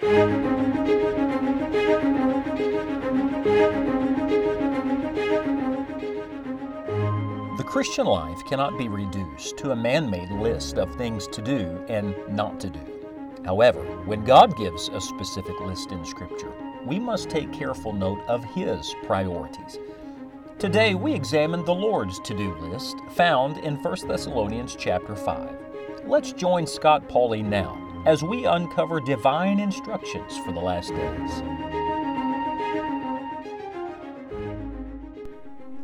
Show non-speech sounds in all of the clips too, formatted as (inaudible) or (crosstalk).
The Christian life cannot be reduced to a man made list of things to do and not to do. However, when God gives a specific list in Scripture, we must take careful note of His priorities. Today we examine the Lord's to-do list found in 1 Thessalonians chapter 5. Let's join Scott Pauley now as we uncover divine instructions for the last days.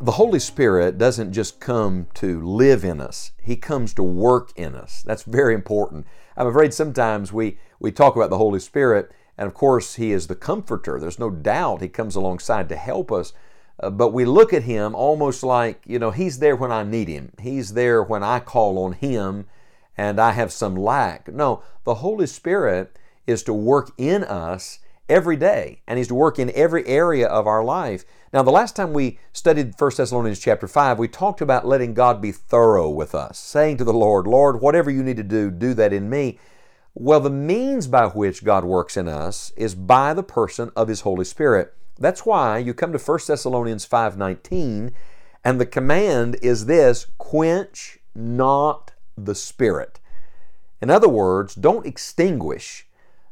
The Holy Spirit doesn't just come to live in us, He comes to work in us. That's very important. I'm afraid sometimes we, we talk about the Holy Spirit, and of course, He is the comforter. There's no doubt He comes alongside to help us. Uh, but we look at Him almost like, you know, He's there when I need Him. He's there when I call on Him and I have some lack. No, the Holy Spirit is to work in us every day, and He's to work in every area of our life. Now, the last time we studied 1 Thessalonians chapter 5, we talked about letting God be thorough with us, saying to the Lord, Lord, whatever you need to do, do that in me. Well, the means by which God works in us is by the person of His Holy Spirit. That's why you come to 1 Thessalonians 5:19 and the command is this, quench not the Spirit. In other words, don't extinguish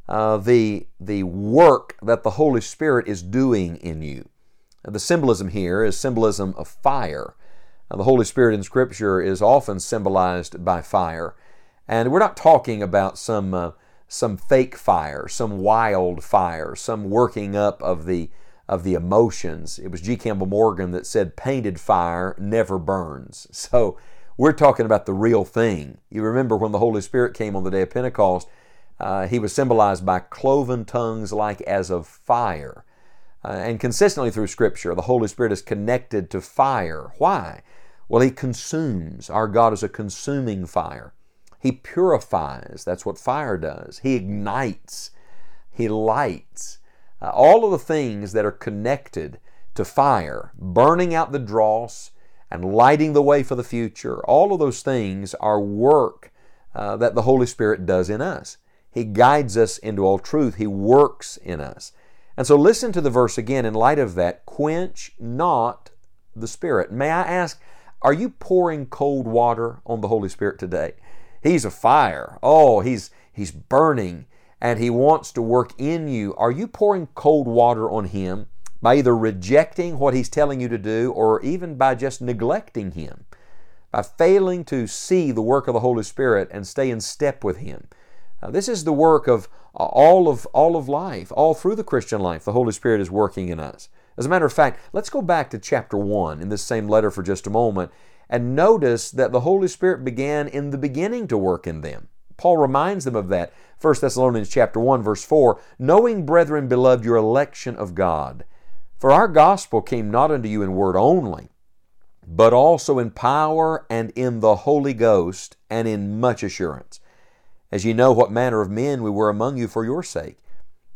uh, the, the work that the Holy Spirit is doing in you. The symbolism here is symbolism of fire. Uh, the Holy Spirit in Scripture is often symbolized by fire. And we're not talking about some, uh, some fake fire, some wild fire, some working up of the, of the emotions. It was G. Campbell Morgan that said, painted fire never burns. (laughs) So we're talking about the real thing. You remember when the Holy Spirit came on the day of Pentecost, uh, he was symbolized by cloven tongues like as of fire. Uh, and consistently through Scripture, the Holy Spirit is connected to fire. Why? Well, He consumes. Our God is a consuming fire. He purifies. That's what fire does. He ignites. He lights. Uh, all of the things that are connected to fire, burning out the dross and lighting the way for the future, all of those things are work uh, that the Holy Spirit does in us. He guides us into all truth. He works in us. And so listen to the verse again in light of that quench not the Spirit. May I ask, are you pouring cold water on the Holy Spirit today? He's a fire. Oh, he's he's burning and he wants to work in you. Are you pouring cold water on him by either rejecting what he's telling you to do or even by just neglecting him? By failing to see the work of the Holy Spirit and stay in step with him. This is the work of uh, all of all of life, all through the Christian life. The Holy Spirit is working in us. As a matter of fact, let's go back to chapter 1 in this same letter for just a moment and notice that the Holy Spirit began in the beginning to work in them. Paul reminds them of that. 1 Thessalonians chapter 1 verse 4, knowing brethren beloved your election of God. For our gospel came not unto you in word only, but also in power and in the Holy Ghost and in much assurance as ye know what manner of men we were among you for your sake.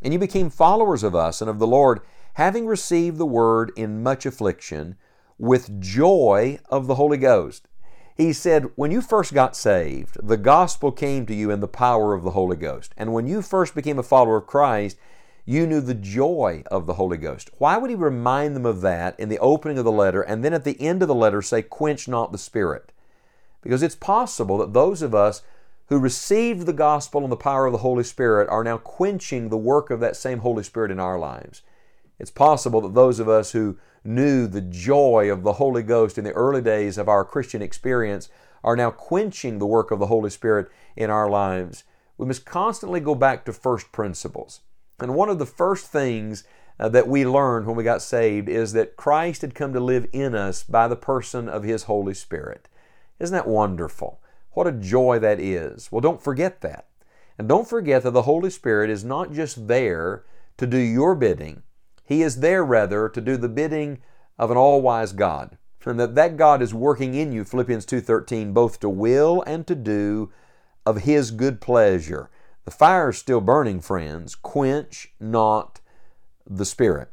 And you became followers of us and of the Lord, having received the word in much affliction, with joy of the Holy Ghost. He said, when you first got saved, the gospel came to you in the power of the Holy Ghost. And when you first became a follower of Christ, you knew the joy of the Holy Ghost. Why would he remind them of that in the opening of the letter and then at the end of the letter say, quench not the Spirit? Because it's possible that those of us who received the gospel and the power of the Holy Spirit are now quenching the work of that same Holy Spirit in our lives. It's possible that those of us who knew the joy of the Holy Ghost in the early days of our Christian experience are now quenching the work of the Holy Spirit in our lives. We must constantly go back to first principles. And one of the first things uh, that we learned when we got saved is that Christ had come to live in us by the person of His Holy Spirit. Isn't that wonderful? What a joy that is. Well, don't forget that. And don't forget that the Holy Spirit is not just there to do your bidding, He is there rather to do the bidding of an all-wise God. And that that God is working in you, Philippians 2.13, both to will and to do of His good pleasure. The fire is still burning, friends. Quench not the Spirit.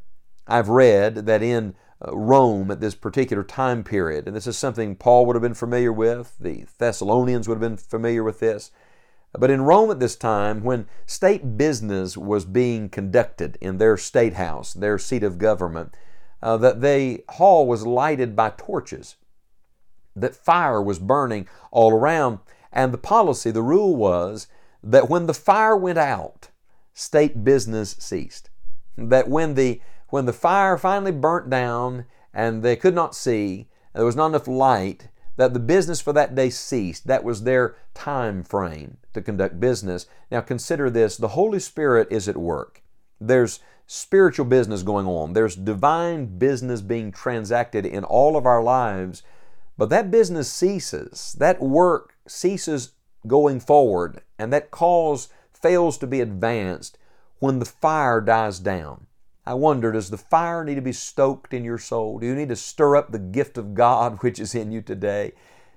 I've read that in uh, Rome at this particular time period. And this is something Paul would have been familiar with, the Thessalonians would have been familiar with this. But in Rome at this time, when state business was being conducted in their state house, their seat of government, uh, that the hall was lighted by torches, that fire was burning all around, and the policy, the rule was that when the fire went out, state business ceased. That when the when the fire finally burnt down and they could not see, there was not enough light, that the business for that day ceased. That was their time frame to conduct business. Now consider this the Holy Spirit is at work. There's spiritual business going on, there's divine business being transacted in all of our lives, but that business ceases. That work ceases going forward, and that cause fails to be advanced when the fire dies down. I wonder, does the fire need to be stoked in your soul? Do you need to stir up the gift of God (laughs) which is in you today?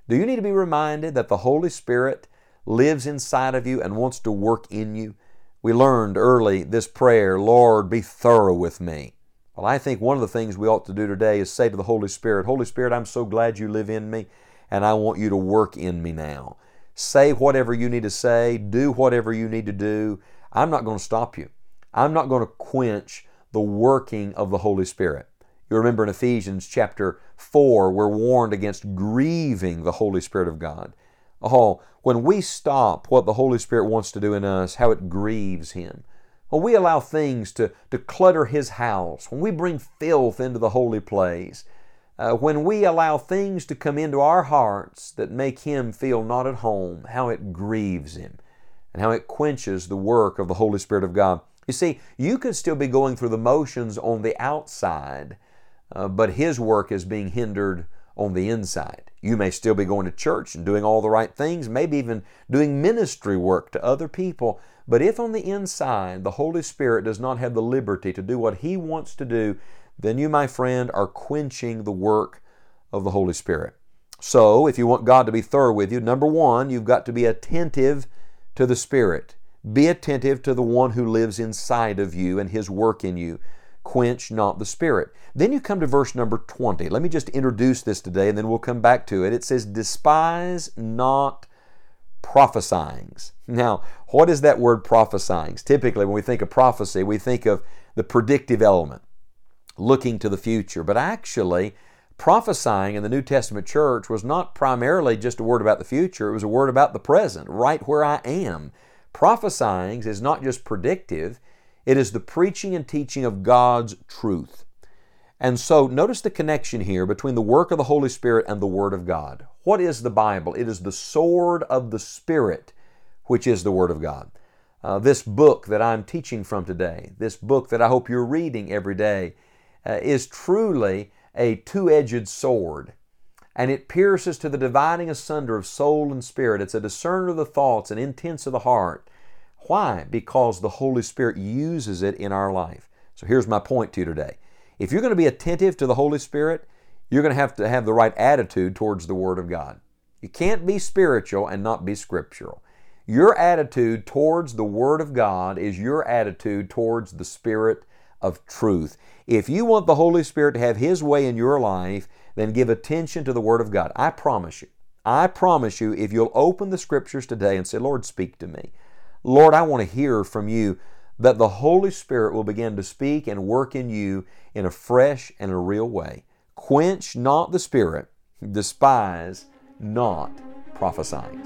Do you need to be reminded that the Holy Spirit lives inside of you and wants to work in you? We learned early this prayer, Lord, be thorough with me. Well, I think one of the things we ought to do today is say to the Holy Spirit, Holy Spirit, I'm so glad you live in me, and I want you to work in me now. Say whatever you need to say, do whatever you need to do. I'm not going to stop you. I'm not going to quench the working of the Holy Spirit. You remember in Ephesians chapter 4, we're warned against grieving the Holy Spirit of God. Oh, when we stop what the Holy Spirit wants to do in us, how it grieves Him. When we allow things to, to clutter His house, when we bring filth into the holy place, uh, when we allow things to come into our hearts that make Him feel not at home, how it grieves Him and how it quenches the work of the Holy Spirit of God. You see, you could still be going through the motions on the outside, uh, but His work is being hindered on the inside. You may still be going to church and doing all the right things, maybe even doing ministry work to other people. But if on the inside the Holy Spirit does not have the liberty to do what He wants to do, then you, my friend, are quenching the work of the Holy Spirit. So, if you want God to be thorough with you, number one, you've got to be attentive to the Spirit. Be attentive to the one who lives inside of you and his work in you. Quench not the Spirit. Then you come to verse number 20. Let me just introduce this today and then we'll come back to it. It says, Despise not prophesyings. Now, what is that word prophesyings? Typically, when we think of prophecy, we think of the predictive element, looking to the future. But actually, prophesying in the New Testament church was not primarily just a word about the future, it was a word about the present, right where I am. Prophesying is not just predictive, it is the preaching and teaching of God's truth. And so notice the connection here between the work of the Holy Spirit and the Word of God. What is the Bible? It is the sword of the Spirit, which is the Word of God. Uh, this book that I'm teaching from today, this book that I hope you're reading every day, uh, is truly a two edged sword. And it pierces to the dividing asunder of soul and spirit. It's a discerner of the thoughts and intents of the heart. Why? Because the Holy Spirit uses it in our life. So here's my point to you today. If you're going to be attentive to the Holy Spirit, you're going to have to have the right attitude towards the Word of God. You can't be spiritual and not be scriptural. Your attitude towards the Word of God is your attitude towards the Spirit of truth. If you want the Holy Spirit to have His way in your life, then give attention to the Word of God. I promise you, I promise you, if you'll open the Scriptures today and say, Lord, speak to me. Lord, I want to hear from you that the Holy Spirit will begin to speak and work in you in a fresh and a real way. Quench not the Spirit, despise not prophesying.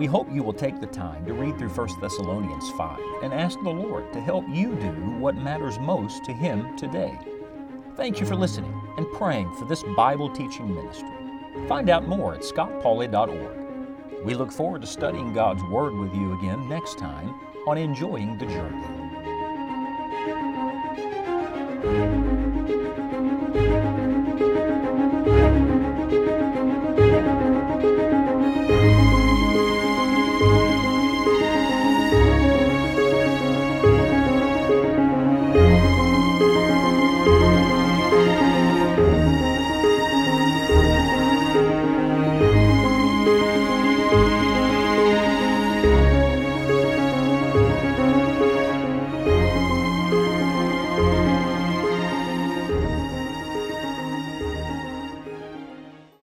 We hope you will take the time to read through 1 Thessalonians 5 and ask the Lord to help you do what matters most to Him today. Thank you for listening and praying for this Bible teaching ministry. Find out more at scottpauley.org. We look forward to studying God's Word with you again next time on Enjoying the Journey.